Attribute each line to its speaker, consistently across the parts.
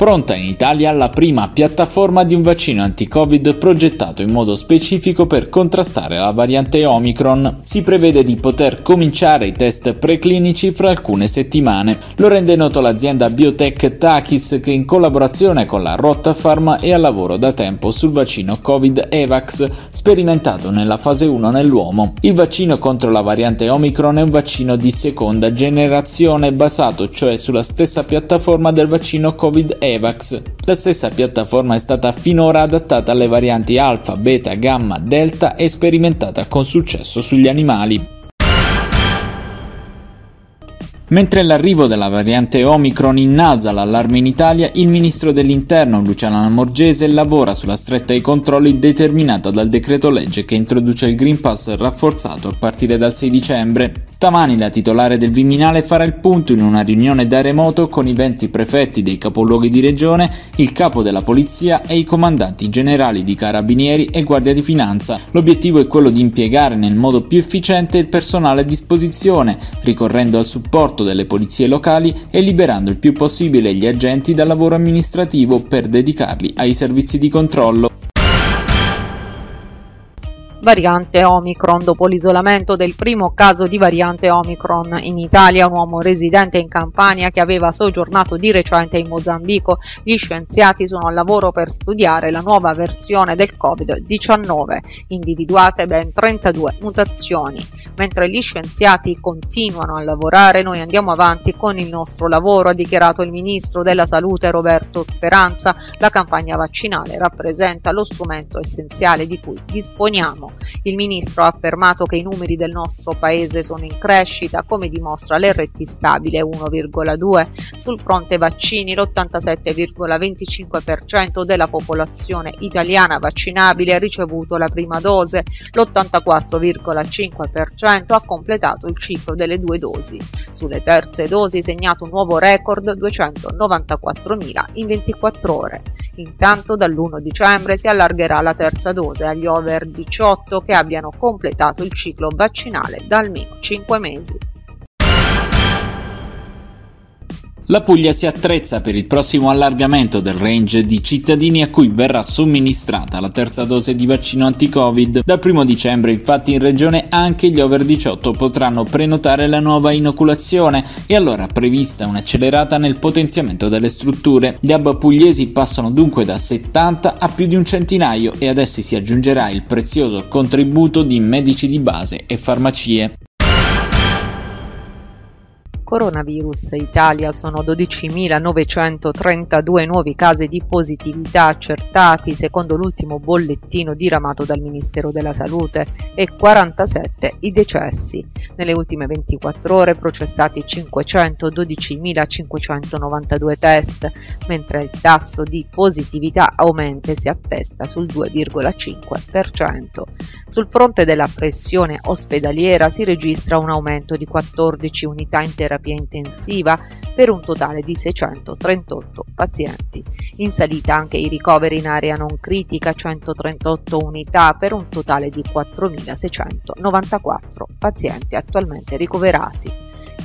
Speaker 1: Pronta in Italia la prima piattaforma di un vaccino anti-Covid progettato in modo specifico per contrastare la variante Omicron. Si prevede di poter cominciare i test preclinici fra alcune settimane. Lo rende noto l'azienda biotech Takis che in collaborazione con la Rotta Pharma è al lavoro da tempo sul vaccino Covid-Evax sperimentato nella fase 1 nell'uomo. Il vaccino contro la variante Omicron è un vaccino di seconda generazione basato cioè sulla stessa piattaforma del vaccino Covid-Evax Evax. La stessa piattaforma è stata finora adattata alle varianti alfa, beta, gamma, delta e sperimentata con successo sugli animali. Mentre l'arrivo della variante Omicron innalza l'allarme in Italia, il ministro dell'Interno Luciano Lamorgese lavora sulla stretta ai controlli determinata dal decreto legge che introduce il Green Pass rafforzato a partire dal 6 dicembre. Stamani la titolare del Viminale farà il punto in una riunione da remoto con i 20 prefetti dei capoluoghi di regione, il capo della polizia e i comandanti generali di carabinieri e guardia di finanza. L'obiettivo è quello di impiegare nel modo più efficiente il personale a disposizione, ricorrendo al supporto delle polizie locali e liberando il più possibile gli agenti dal lavoro amministrativo per dedicarli ai servizi di controllo.
Speaker 2: Variante Omicron. Dopo l'isolamento del primo caso di variante Omicron in Italia, un uomo residente in Campania che aveva soggiornato di recente in Mozambico, gli scienziati sono al lavoro per studiare la nuova versione del Covid-19, individuate ben 32 mutazioni. Mentre gli scienziati continuano a lavorare, noi andiamo avanti con il nostro lavoro, ha dichiarato il ministro della Salute Roberto Speranza. La campagna vaccinale rappresenta lo strumento essenziale di cui disponiamo il ministro ha affermato che i numeri del nostro paese sono in crescita, come dimostra l'RT stabile 1,2. Sul fronte vaccini l'87,25% della popolazione italiana vaccinabile ha ricevuto la prima dose, l'84,5% ha completato il ciclo delle due dosi. Sulle terze dosi segnato un nuovo record 294.000 in 24 ore. Intanto dall'1 dicembre si allargherà la terza dose agli over 18 che abbiano completato il ciclo vaccinale da almeno 5 mesi.
Speaker 1: La Puglia si attrezza per il prossimo allargamento del range di cittadini a cui verrà somministrata la terza dose di vaccino anti-Covid. Dal 1 dicembre, infatti, in regione anche gli over 18 potranno prenotare la nuova inoculazione e allora prevista un'accelerata nel potenziamento delle strutture. Gli hub pugliesi passano dunque da 70 a più di un centinaio e ad essi si aggiungerà il prezioso contributo di medici di base e farmacie.
Speaker 2: Coronavirus Italia sono 12.932 nuovi casi di positività accertati secondo l'ultimo bollettino diramato dal Ministero della Salute e 47 i decessi. Nelle ultime 24 ore processati 512.592 test, mentre il tasso di positività aumenta e si attesta sul 2,5%. Sul fronte della pressione ospedaliera si registra un aumento di 14 unità in terapia intensiva per un totale di 638 pazienti. In salita anche i ricoveri in area non critica, 138 unità per un totale di 4.694 pazienti attualmente ricoverati.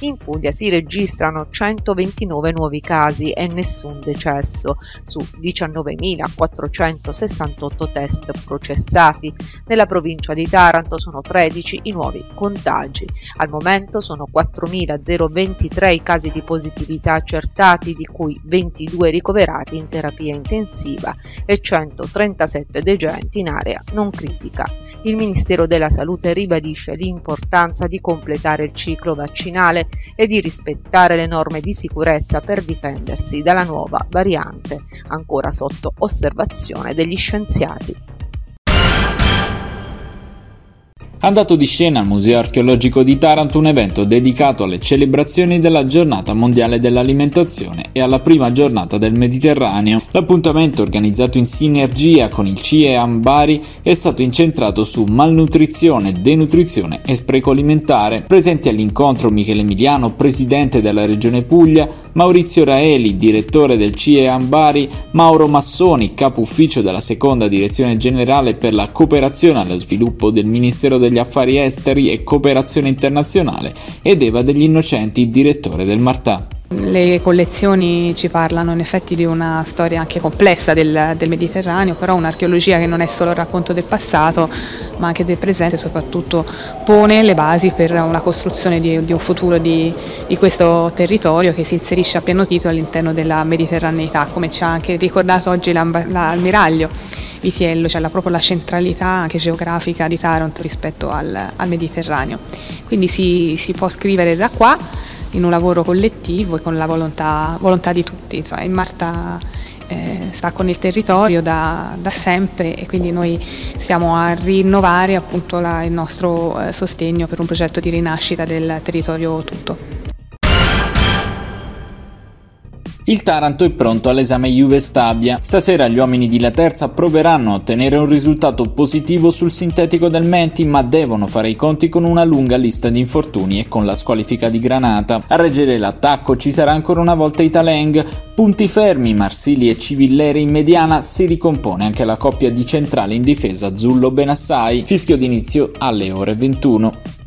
Speaker 2: In Puglia si registrano 129 nuovi casi e nessun decesso su 19.468 test processati. Nella provincia di Taranto sono 13 i nuovi contagi. Al momento sono 4.023 i casi di positività accertati, di cui 22 ricoverati in terapia intensiva e 137 degenti in area non critica. Il Ministero della Salute ribadisce l'importanza di completare il ciclo vaccinale e di rispettare le norme di sicurezza per difendersi dalla nuova variante, ancora sotto osservazione degli scienziati.
Speaker 1: Andato di scena al Museo Archeologico di Taranto un evento dedicato alle celebrazioni della Giornata Mondiale dell'Alimentazione e alla prima giornata del Mediterraneo. L'appuntamento organizzato in sinergia con il CIE Ambari è stato incentrato su malnutrizione, denutrizione e spreco alimentare. Presenti all'incontro Michele Emiliano, presidente della Regione Puglia, Maurizio Raeli, direttore del CIE Ambari, Mauro Massoni, capo ufficio della seconda direzione generale per la cooperazione allo sviluppo del Ministero degli degli affari esteri e cooperazione internazionale ed Eva degli Innocenti, direttore del Martà.
Speaker 3: Le collezioni ci parlano in effetti di una storia anche complessa del, del, Mediterraneo, però un'archeologia che non è solo il racconto del passato, ma anche del presente, soprattutto pone le basi per una costruzione di, di un futuro di, di, questo territorio che si inserisce a pieno titolo all'interno della mediterraneità, come ci ha anche ricordato oggi l'ammiraglio. Vitiello, cioè la, proprio la centralità anche geografica di Taranto rispetto al, al Mediterraneo. Quindi si, si può scrivere da qua in un lavoro collettivo e con la volontà, volontà di tutti. Insomma, Marta eh, sta con il territorio da, da, sempre e quindi noi stiamo a rinnovare appunto la, il nostro eh, sostegno per un progetto di rinascita del territorio tutto.
Speaker 1: Il Taranto è pronto all'esame Juve Stabia. Stasera gli uomini di La Terza proveranno a ottenere un risultato positivo sul sintetico del Menti, ma devono fare i conti con una lunga lista di infortuni e con la squalifica di Granata. A reggere l'attacco ci sarà ancora una volta Italeng. Punti fermi, Marsili e Civilleri in mediana, si ricompone anche la coppia di centrale in difesa Zullo-Benassai. Fischio d'inizio alle ore 21.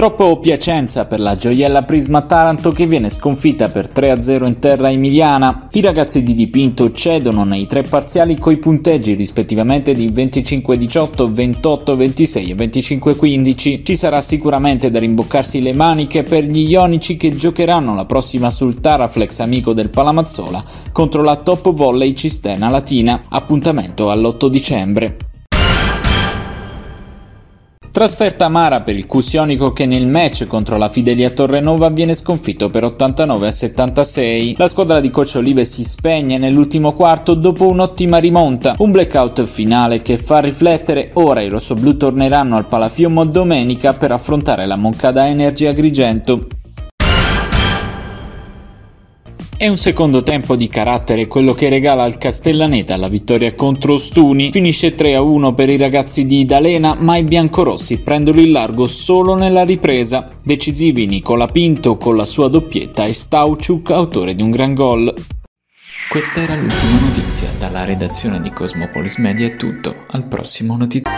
Speaker 1: Troppo Piacenza per la gioiella Prisma Taranto che viene sconfitta per 3-0 in terra emiliana. I ragazzi di Dipinto cedono nei tre parziali coi punteggi rispettivamente di 25-18, 28-26 e 25-15. Ci sarà sicuramente da rimboccarsi le maniche per gli ionici che giocheranno la prossima sul Taraflex amico del Palamazzola contro la Top Volley Cistena Latina. Appuntamento all'8 dicembre. Trasferta amara per il Cusionico che nel match contro la Fidelia Torrenova viene sconfitto per 89 a 76. La squadra di Coach Olive si spegne nell'ultimo quarto dopo un'ottima rimonta. Un blackout finale che fa riflettere ora i rossoblù torneranno al Palafiomo domenica per affrontare la Moncada Energy Agrigento. È un secondo tempo di carattere quello che regala al Castellaneta la vittoria contro Stuni. Finisce 3-1 per i ragazzi di D'Alena, ma i biancorossi prendono il largo solo nella ripresa. Decisivi Nicola Pinto con la sua doppietta e Stauciuk, autore di un gran gol. Questa era l'ultima notizia. Dalla redazione di Cosmopolis Media è tutto. Al prossimo notiziario.